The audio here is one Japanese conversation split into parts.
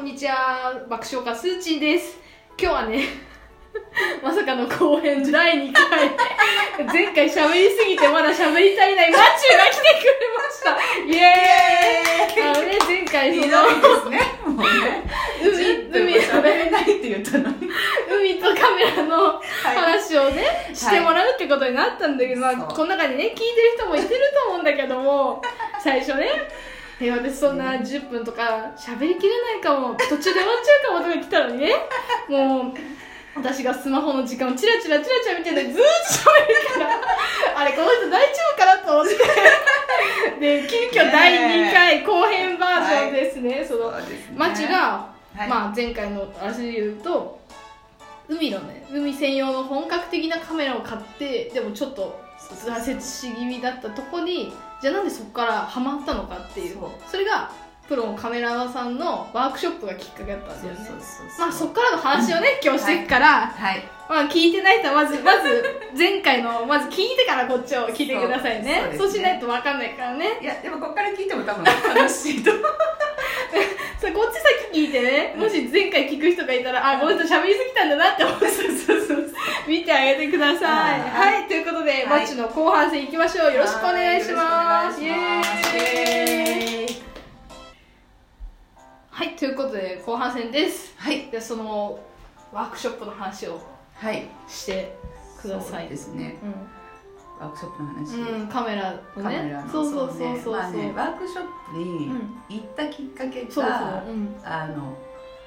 こんにちは。爆笑家スーチーです。今日はね まさかの後編第2回前回喋りすぎてまだ喋り足りないマチューが来てくれました。イエーイ。あのね前回そのですね。海海喋れないって言ったのに。海とカメラの話をね、い。してもらうってことになったんだけど、まあ、そう。この中にね聞いてる人もいてると思うんだけども最初ねえ私そんな10分とか喋りきれないかも。途中で終わっちゃうかもとか来たのに。ねもう私がスマホの時間をチラチラチラチラ見ててずーっと喋るから。あれこの人大丈夫かなと思って。で急遽第2回後編バージョンですね、そのマチが、はい。まあ、前回のあらすじで言うと海のね海専用の本格的なカメラを買ってでもちょっと挫折し気味だったとこにじゃあなんでそこからハマったのかっていう。それがプロのカメラマンさんのワークショップがきっかけだったんだよね。まあそっからの話をね、今日していくから、はい。まあ聞いてない人はまず まず前回のまず聞いてからこっちを聞いてくださいね。そうそうそうですねしないと分かんないからね。いや、でもここから聞いても多分楽しいと 思う。それこっち先聞いてね。もし前回聞く人がいたらあこの人喋りすぎたんだなって思って。見てあげてください。ははい。い、ということで、はい。マッチの後半戦いきましょう。よろしくお願いします。はい。ということで後半戦です。はい。でそのワークショップの話をはい。してください。そうですね。ワークショップの話。うん、うん、カメラのね。カメラの。そうそうそうそうそう、まあね、ワークショップにうん行ったきっかけが、そうん、あの、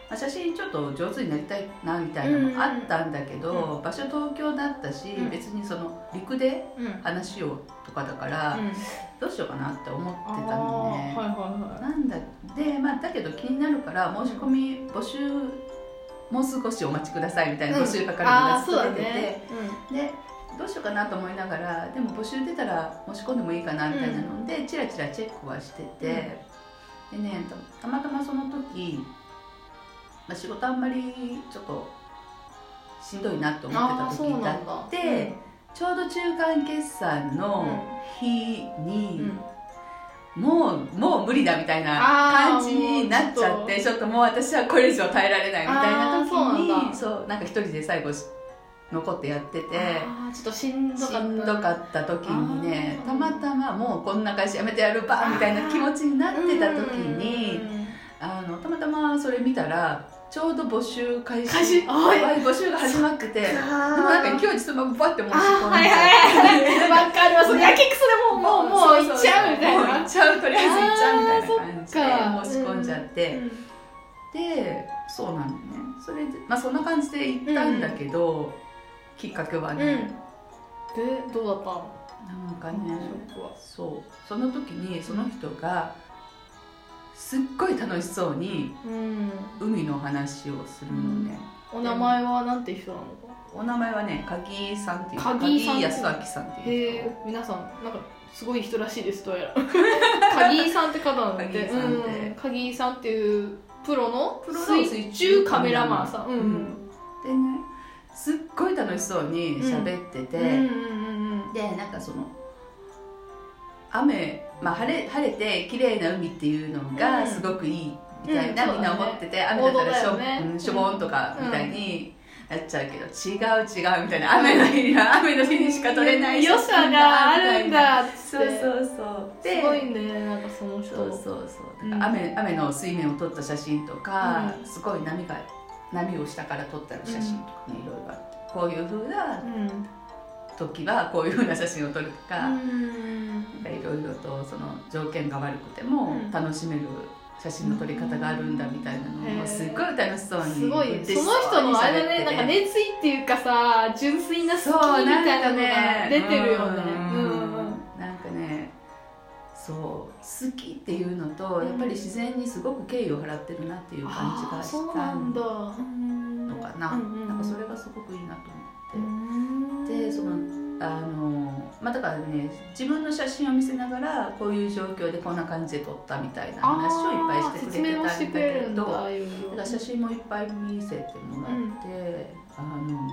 まあ、写真ちょっと上手になりたいなみたいなのもあったんだけど、場所東京だったし、うん。別にその陸でうん。話をとかだから、うん。どうしようかなって思ってあたのね。ー。はいはいはなんだでまあだけど気になるから申し込み募集もう少しお待ちくださいみたいな募集係いあがあそうだ出てて、ねでどうしようかなと思いながらでも募集出たら申し込んでもいいかなみたいなので、チラチラチェックはしてて、でねたたまたまその時、まあ、仕事あんまりちょっとしんどいなとうん、思ってた時だなんだ。でちょうど中間決算の日うん。に、うん。もうもう無理だみたいな感じになっちゃってちょっと。もう私はこれ以上耐えられないみたいな時にだ。そうなんか一人で最後し残ってやっててちょっとしんどかった。しんどかった時にねたまたまもうこんな会社辞めてやるばみたいな気持ちになってた時にあのたまたまそれ見たらちょうど募集開開始募集が始まっててでもなんか勢いでそのままバッて申し込んじゃってあはいはい。かるわそのやけくそでもうもうもう行っちゃうみたいな。行っちゃうとりあえず行っちゃうみたいな感じで申し込んじゃって、うんでそうなんだね。それでまあそんな感じで行ったんだけど、きっかけはうん。ね、でどうだった？のなんかねショックは。そう。その時にその人がすっごい楽しそうにうん。海の話をするのね、お名前はなんて人なのか？お名前はね鍵井さんっていう。鍵井康明さんってへいう皆さんなんかすごい人らしいですどうやら。鍵井さんって方なんで鍵井さんって。うん。鍵井さんっていうプロのプロの水中カメラマン。さん。でねすっごい楽しそうに喋ってて、でなんかその雨、まあ、晴れ晴れて綺麗な海っていうのがすごくいいみたいな、うんみんな思ってて、雨だからしょ,、うん、しょぼんとかみたいになっちゃうけど、違う違うみたいな雨の日には雨の日にしか撮れない良さがあるんだそうそうそう。すごいねなんかその人。そうそうそう。雨,、雨の水面を撮った写真とか、うん。すごい波が波を下から撮った写真とかね、いろいろあって。こういうふうなうん。時はこういうふうな写真を撮るとか、いろいろとその条件が悪くてもうん。楽しめる写真の撮り方があるんだみたいなのをすごい楽しそうにすごい。その人のあれだねなんか熱意っていうかさ純粋な好きみたいなのがね出てるよね好きっていうのとやっぱり自然にすごく敬意を払ってるなっていう感じがしたのかな。うんうんうんなんかそれがすごくいいなとう思って。ん。でそのあのまあだからね自分の写真を見せながらこういう状況でこんな感じで撮ったみたいな話をいっぱいしてくれてたんだけどだ。から写真もいっぱい見せてもらって、あの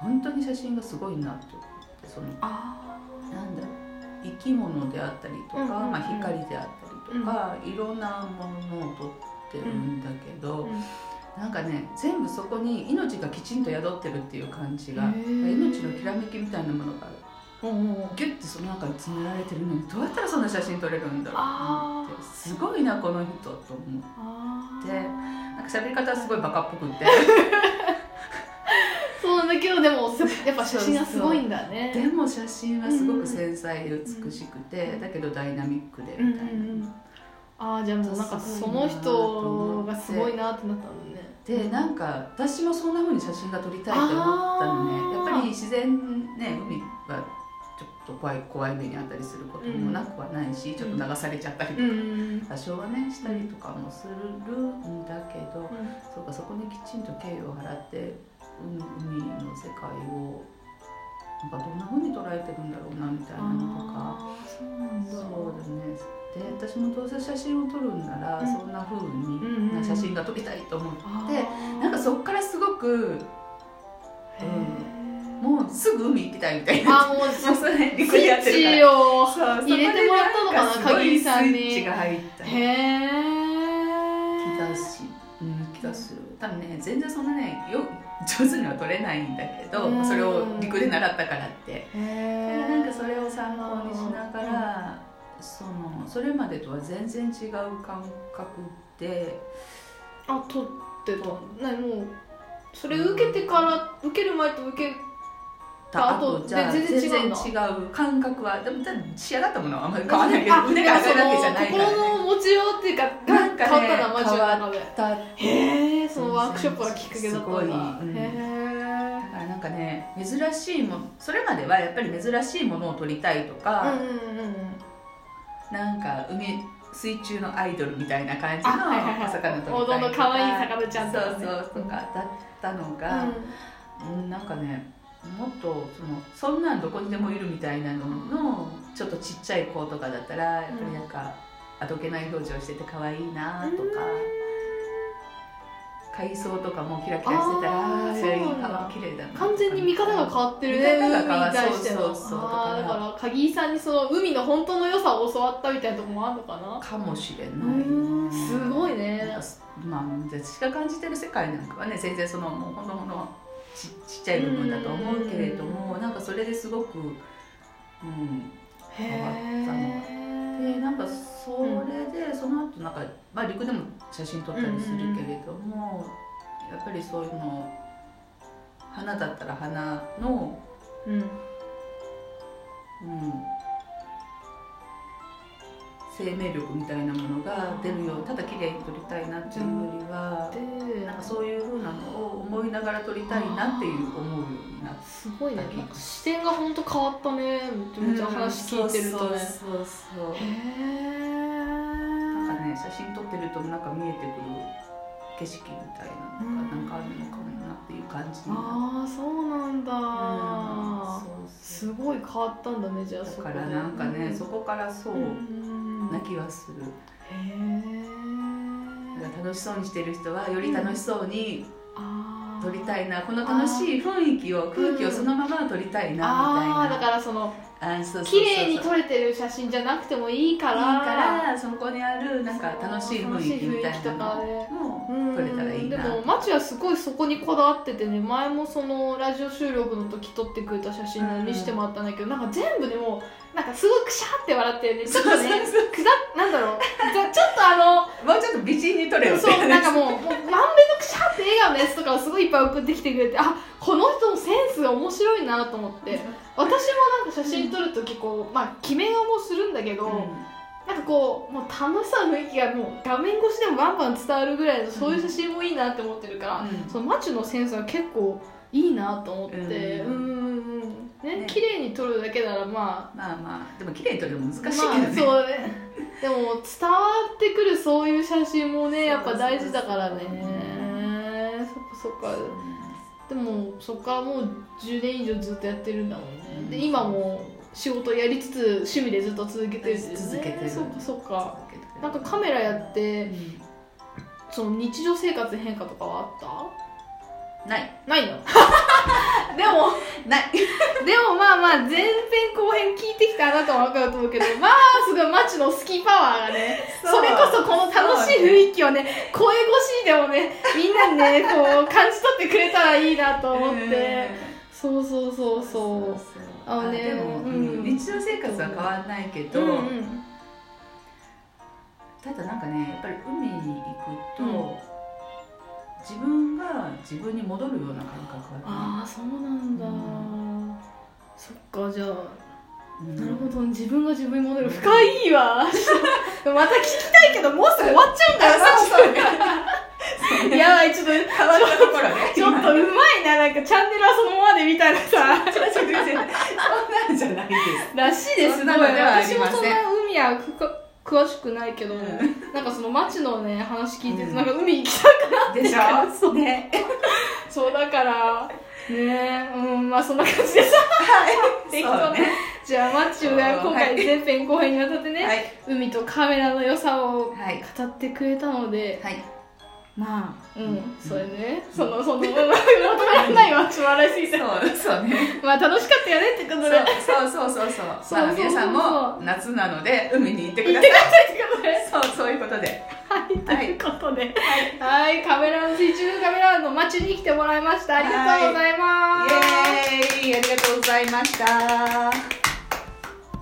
本当に写真がすごいなと思ってその生き物であったりとか、まあ、光であったりとか、いろんなものを撮っってるんだけど、うん。なんかね全部そこに命がきちんと宿ってるっていう感じが命のきらめきみたいなものがギュッてその中に詰められてるのにどうやったらそんな写真撮れるんだろうってすごいなこの人と思って。なんか喋り方はすごいバカっぽくって そうなんだけどでもやっぱ写真がすごいんだね。でも写真はすごく繊細で美しくてだけどダイナミックでうんうんみたいな。うんああじゃあもうなんかその人がすごいなってなったのね。でなんか私もそんな風に写真が撮りたいと思ったのね。やっぱり自然ね海はちょっと怖い怖い目にあったりすることもなくはないし、ちょっと流されちゃったりとか、うん。多少はねしたりとかもするんだけど、そうかそこにきちんと敬意を払って海海の世界をなんかどんな風に捉えてるんだろうなみたいなのとか。そうなんだ。そうだね。で私もどうせ写真を撮るんなら、うん。そんな風に、うんうんな写真が撮りたいと思って、なんかそっからすごくへー。もうすぐ海行きたいみたいな。あーもうもう陸でやってるから。そう入れてもらったのかな鍵井さんに。スイッチが入ったへ気えがし、うん、気がする。多分ね全然そんなねよ上手には撮れないんだけど、うん。それを陸で習ったからって。なんかそれを参考にしながら、そのそれまでとは全然違う感覚であ撮ってた。何もうそれ受けてから受ける前と受けた。後じゃあ全全然違う感覚はでも多分仕上がったものはあんまり変わらないけどあ腕が上がるわけじゃないから、ね、心の持ちようっていうかなんかね変わったのはマジで。たへえそのワークショップがきっか。けだったんだうんへだからなんかね珍しいものそれまではやっぱり珍しいものを撮りたいとえか、うんうんうんなんか海水中のアイドルみたいな感じのお魚撮りたいとか。王道の可愛い魚ちゃんとかね。そうそうとかだったのが、うん、なんかねもっとそのそんなんどこにでもいるみたいなののちょっとちっちゃい子とかだったらやっぱりなんか、あどけない表情してて可愛いなとか、海藻とかもキラキラしてたらそうなん綺麗だな完全に見方が変わってるね見方が変わ海に対してのそうそうそうだだかから鍵井さんにその海の本当の良さを教わったみたいなところもあるのかな？かもしれなういすごいね。かまあ私が感じてる世界なんかはね全然そのもうほんのほんのちちっちゃい部分だと思うけれどもなんかそれですごく、うん、へえでなんかそれでその後なんか、まあ、陸でも写真撮ったりするけれども、やっぱりそういうの花だったら花の、うん。うん、生命力みたいなものが出るようただ綺麗に撮りたいなっていうよりは。でなんかそういうふうなのを思いながら撮りたいなっていう思うようになってすごいね。なんか視点が本当変わったね。めちゃめちゃ話聞いてるとね。そうそうそうへえなんかね写真撮ってるとなんか見えてくる景色みたいなのがなんかあるのかもなっていう感じああそうなんだ、うんすごい変わったんだねじゃあそこだからなんかね、そこからそううんな気はする、だから楽しそうにしてる人はより楽しそうにあ撮りたいな。この楽しい雰囲気を空気をそのまま撮りたいなみたいああだなからそのあそう綺麗に撮れてる写真じゃなくてもいいからいいからそこにあるなんか楽しい雰囲気みたいなのもうん撮れたらでもマチはすごいそこにこだわっててね前もそのラジオ収録の時撮ってくれた写真を見せてもらったんだけど、なんか全部でもなんかすごいくしゃって笑ってるね。ちょっとねくだなんだろう。じ ゃちょっとあのもうちょっと美人に撮れよそうなんかもうもうまんべんのくしゃって笑顔のやつとかをすごいいっぱい送ってきてくれてあこの人のセンス面白いなと思って。私もなんか写真撮る時こうまあ決め顔もするんだけど、なんかこうもう楽しそうな雰囲気がもう画面越しでもバンバン伝わるぐらいのそういう写真もいいなって思ってるから、うん。そのマチュのセンスは結構いいなと思ってううん。んうんうん。ねね。綺麗に撮るだけならままあまあ。でも綺麗に撮るの難しいあけどね、まあそう。ねでも伝わってくるそういう写真もねやっぱ大事だからね。そっかそっか。でもそっからもう10年以上ずっとやってるんだもんね。で今も仕事やりつつ趣味でずっと続けてるんですね。続けてる。そっかそっか。なんかカメラやってうん。その日常生活に変化とかはあっない。ないの？でも。ない。でもまあまあ前編後編聞いてきたあなたは分かると思うけど まあすごいマチの好きパワーがねそれこそこの楽しい雰囲気をね声越しでもねみんなにねこう感じ取ってくれたらいいなと思って。そう。そうそうそうあでも、うん日常生活は変わんないけど、うんうん。ただなんかねやっぱり海に行くと、うん。自分が自分に戻るような感覚があああそうなんだ、うそっかじゃあなるほど自分が自分に戻る。深いわ。また聞きたいけどもうすぐ終わっちゃうんだよな。そうね やばいちょっと変わったところね。ちょ っとうまいななんかチャンネルはそのままでみたいなさ。違う違う違うそんなんじゃないです。らしいです。そんなのではあり私もそんな海はくか詳しくないけど、うん。なんかその町のね話聞いてるとうん。なんか海行きたくなってでしからそうょ？ね。そうだからねうんまあそんな感じでさ。適当なそうね。じゃあマッチョが今回前編後編にわたってね、はい。海とカメラの良さをはい。語ってくれたので、はいまあうん、うんそれねそのその求められないわちょっと笑いそうそうねまあ楽しかったよねってことそうでそうそうそうそうそうまあ皆さんも夏なので海に行ってくださいそうそういうことではい、ということで、はい、カメラの水中カメラの街に来てもらいました。ありがとうございます。イエーイありがとうございました